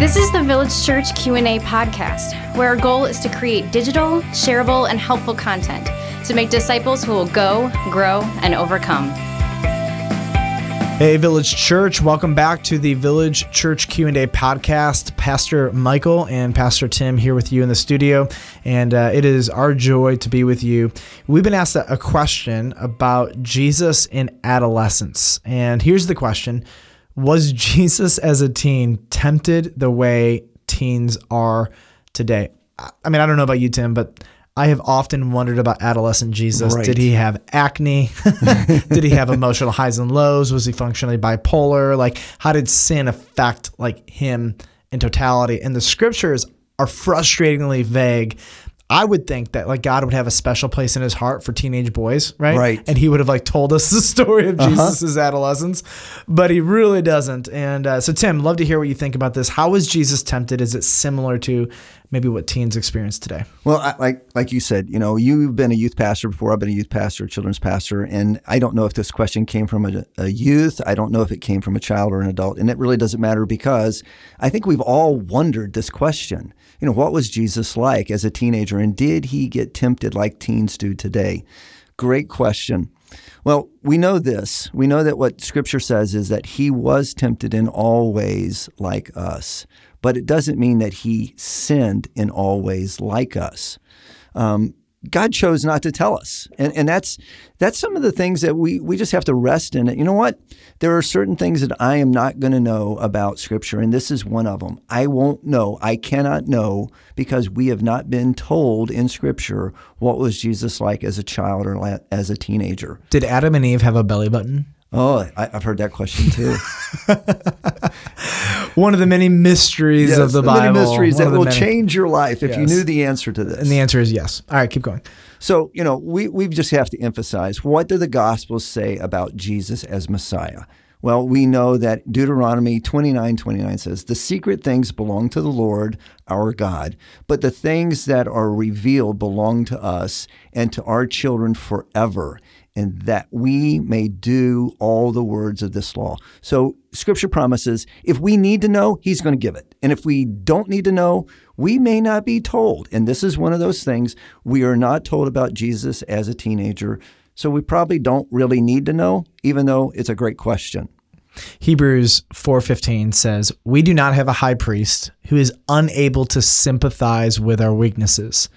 This is the Village Church Q&A podcast, where our goal is to create digital, shareable, and helpful content to make disciples who will go, grow, and overcome. Hey Village Church, welcome back to the Village Church Q&A podcast. Pastor Michael and Pastor Tim here with you in the studio, and uh, it is our joy to be with you. We've been asked a question about Jesus in adolescence, and here's the question: Was Jesus as a teen tempted the way teens are today? I mean, I don't know about you, Tim, but I have often wondered about adolescent Jesus. Right. Did he have acne? did he have emotional highs and lows? Was he functionally bipolar? Like, how did sin affect like him in totality? And the scriptures are frustratingly vague. I would think that like God would have a special place in his heart for teenage boys, right? Right. And he would have like told us the story of Jesus' adolescence, but he really doesn't. And uh, so, Tim, love to hear what you think about this. How was Jesus tempted? Is it similar to maybe what teens experience today? Well, I, like like you said, you know, you've been a youth pastor before. I've been a youth pastor, children's pastor, and I don't know if this question came from a, a youth. I don't know if it came from a child or an adult, and it really doesn't matter because I think we've all wondered this question. You know, what was Jesus like as a teenager, and did he get tempted like teens do today? Great question. Well, we know this. We know that what Scripture says is that he was tempted in all ways like us, but it doesn't mean that he sinned in all ways like us. Um, God chose not to tell us, and and that's that's some of the things that we we just have to rest in it. You know what? There are certain things that I am not going to know about Scripture, and this is one of them. I won't know. I cannot know because we have not been told in Scripture what was Jesus like as a child or la- as a teenager. Did Adam and Eve have a belly button? Oh, I, I've heard that question too. One of the many mysteries Yes, of the, the Bible. many mysteries that will many- change your life if you knew the answer to this. And the answer is yes. All right, keep going. So, you know, we, we just have to emphasize what do the Gospels say about Jesus as Messiah? Well, we know that Deuteronomy 29 29 says, The secret things belong to the Lord our God, but the things that are revealed belong to us and to our children forever, and that we may do all the words of this law. So, Scripture promises if we need to know, He's going to give it. And if we don't need to know, we may not be told. And this is one of those things we are not told about Jesus as a teenager. So we probably don't really need to know, even though it's a great question. Hebrews 4:15 says, "We do not have a high priest who is unable to sympathize with our weaknesses,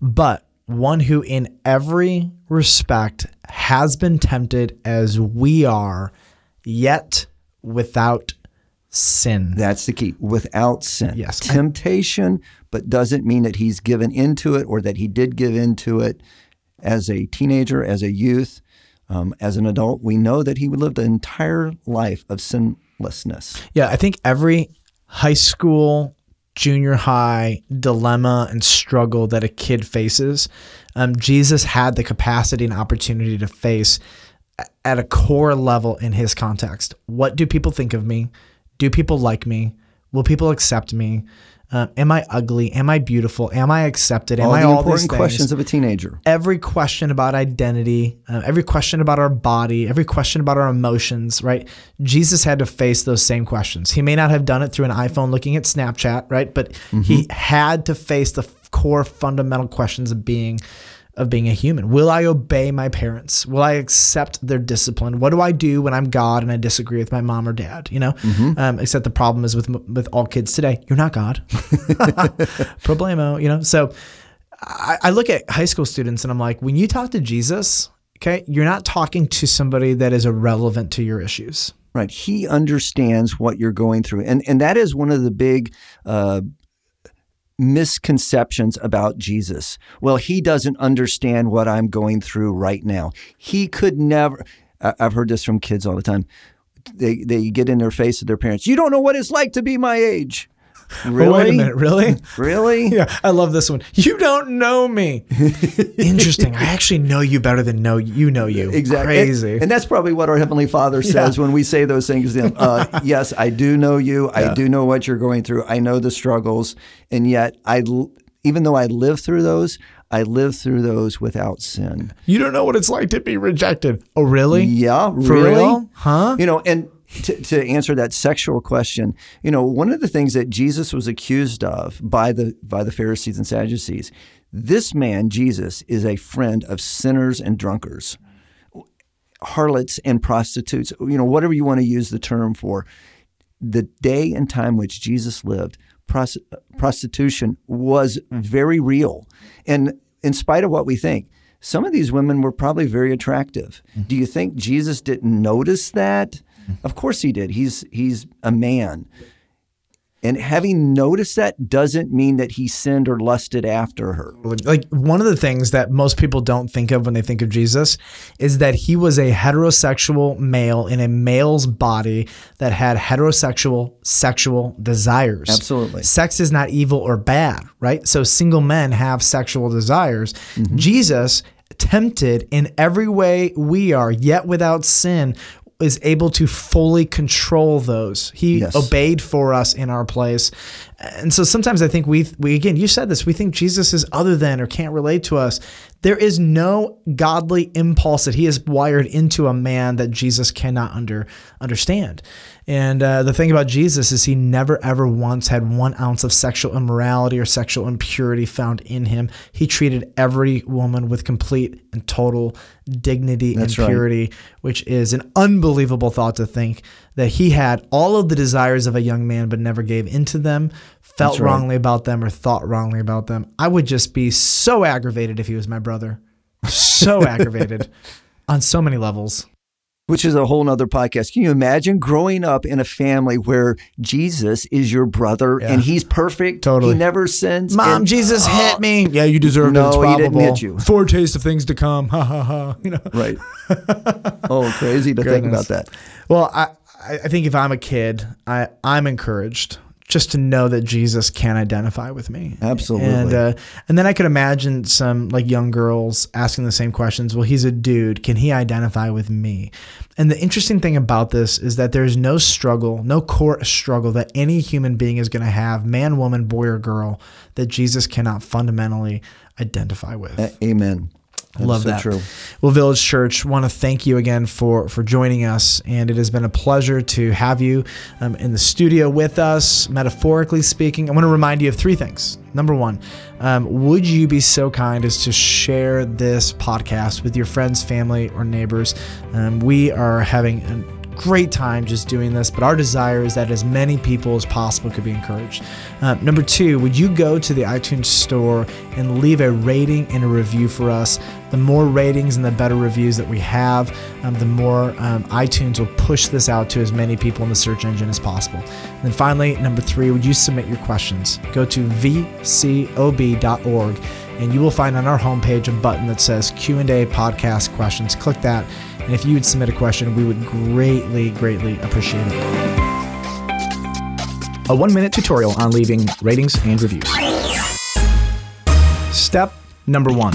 but one who in every respect has been tempted as we are, yet without sin." That's the key without sin. Yes. Temptation, but doesn't mean that he's given into it or that he did give into it as a teenager, as a youth, um, as an adult. We know that he lived an entire life of sinlessness. Yeah, I think every high school, junior high dilemma and struggle that a kid faces, um, Jesus had the capacity and opportunity to face at a core level in his context. What do people think of me? Do people like me? Will people accept me? Uh, am I ugly? Am I beautiful? Am I accepted? Am all I the all these important things? questions of a teenager. every question about identity, uh, every question about our body, every question about our emotions, right? Jesus had to face those same questions. He may not have done it through an iPhone looking at Snapchat, right? But he had to face the core fundamental questions of being of being a human. Will I obey my parents? Will I accept their discipline? What do I do when I'm God and I disagree with my mom or dad? You know, um, except the problem is with with all kids today. You're not God. Problemo. You know, so. I, I look at high school students and I'm like, when you talk to Jesus, okay, you're not talking to somebody that is irrelevant to your issues. Right. He understands what you're going through. And and that is one of the big uh, misconceptions about Jesus. Well, he doesn't understand what I'm going through right now. He could never I've heard this from kids all the time. They they get in their face of their parents. You don't know what it's like to be my age. Really? Oh, wait a minute, really? Really? yeah, I love this one. You don't know me. Interesting. I actually know you better than know you know you. Exactly. Crazy. And, and that's probably what our Heavenly Father says Yeah. when we say those things to him. Uh, yes, I do know you. I do know what you're going through. I know the struggles. And yet, I, even though I live through those, I live through those without sin. you don't know what it's like to be rejected. Oh, really? Yeah, For really? real? Huh? You know, and to, to answer that sexual question, you know, one of the things that Jesus was accused of by the by the Pharisees and Sadducees, this man Jesus is a friend of sinners and drunkards, harlots and prostitutes. You know, whatever you want to use the term for. The day and time which Jesus lived, prostitution was very real, and in spite of what we think, some of these women were probably very attractive. Mm-hmm. Do you think Jesus didn't notice that? Of course he did. He's he's a man. And having noticed that doesn't mean that he sinned or lusted after her. Like one of the things that most people don't think of when they think of Jesus is that he was a heterosexual male in a male's body that had heterosexual sexual desires. Absolutely. Sex is not evil or bad, right? So single men have sexual desires. Mm-hmm. Jesus tempted in every way we are, yet without sin, is able to fully control those. He yes. obeyed for us in our place. And so sometimes I think we we again you said this we think Jesus is other than or can't relate to us. There is no godly impulse that he has wired into a man that Jesus cannot under understand. And uh, the thing about Jesus is he never ever once had one ounce of sexual immorality or sexual impurity found in him. He treated every woman with complete and total dignity That's and purity, right. which is an unbelievable thought to think that he had all of the desires of a young man but never gave into them, felt right. wrongly about them, or thought wrongly about them. I would just be so aggravated if he was my brother. So aggravated on so many levels which is a whole nother podcast. Can you imagine growing up in a family where Jesus is your brother yeah. and he's perfect? Totally. He never sins. Mom, and, Jesus oh, hit me. Oh. Yeah, you deserve no, it. No, he didn't hit you. Foretaste of things to come. Ha ha ha. You know. Right. oh, crazy to Goodness. think about that. Well, I, I think if I'm a kid, I, I'm encouraged just to know that Jesus can identify with me. Absolutely. And uh, and then I could imagine some like young girls asking the same questions. Well, he's a dude. Can he identify with me? And the interesting thing about this is that there's no struggle, no core struggle that any human being is going to have, man, woman, boy, or girl, that Jesus cannot fundamentally identify with. Amen. That Love so that. True. Well, Village Church, want to thank you again for for joining us, and it has been a pleasure to have you um, in the studio with us. Metaphorically speaking, I want to remind you of three things. Number one, um, would you be so kind as to share this podcast with your friends, family, or neighbors? Um, we are having an great time just doing this, but our desire is that as many people as possible could be encouraged. Uh, number two, would you go to the iTunes store and leave a rating and a review for us? The more ratings and the better reviews that we have, um, the more um, iTunes will push this out to as many people in the search engine as possible. And then finally, number three, would you submit your questions? Go to vcob.org and you will find on our homepage a button that says Q&A podcast questions. Click that and if you would submit a question, we would greatly, greatly appreciate it. A one minute tutorial on leaving ratings and reviews. Step number one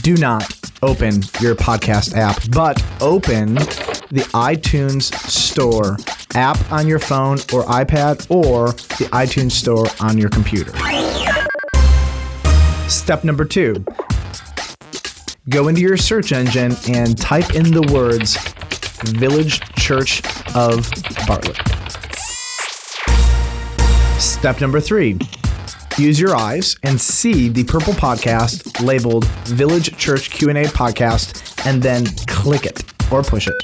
do not open your podcast app, but open the iTunes Store app on your phone or iPad or the iTunes Store on your computer. Step number two go into your search engine and type in the words Village Church of Bartlett. Step number three use your eyes and see the purple podcast labeled Village Church Q&A podcast and then click it or push it.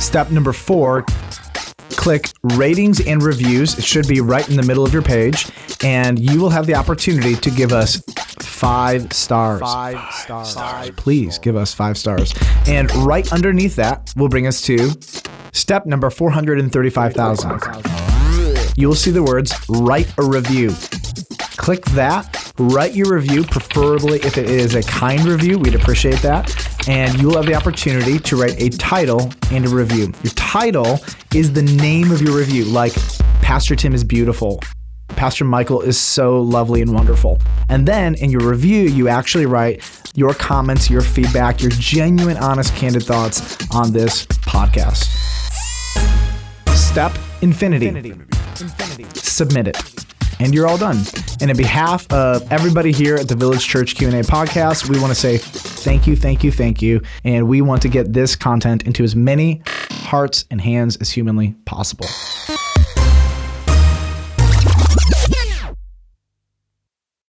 Step number 4 click ratings and reviews. It should be right in the middle of your page and you will have the opportunity to give us five stars. Five stars. Five. Please give us five stars. And right underneath that will bring us to step number 435,000. You will see the words write a review. Click that, write your review, preferably if it is a kind review, we'd appreciate that. And you will have the opportunity to write a title and a review. Your title is the name of your review, like Pastor Tim is beautiful, Pastor Michael is so lovely and wonderful. And then in your review, you actually write your comments, your feedback, your genuine, honest, candid thoughts on this podcast. Step infinity. infinity. infinity. Submit it and you're all done. And in behalf of everybody here at the Village Church Q&A podcast, we want to say thank you, thank you, thank you, and we want to get this content into as many hearts and hands as humanly possible.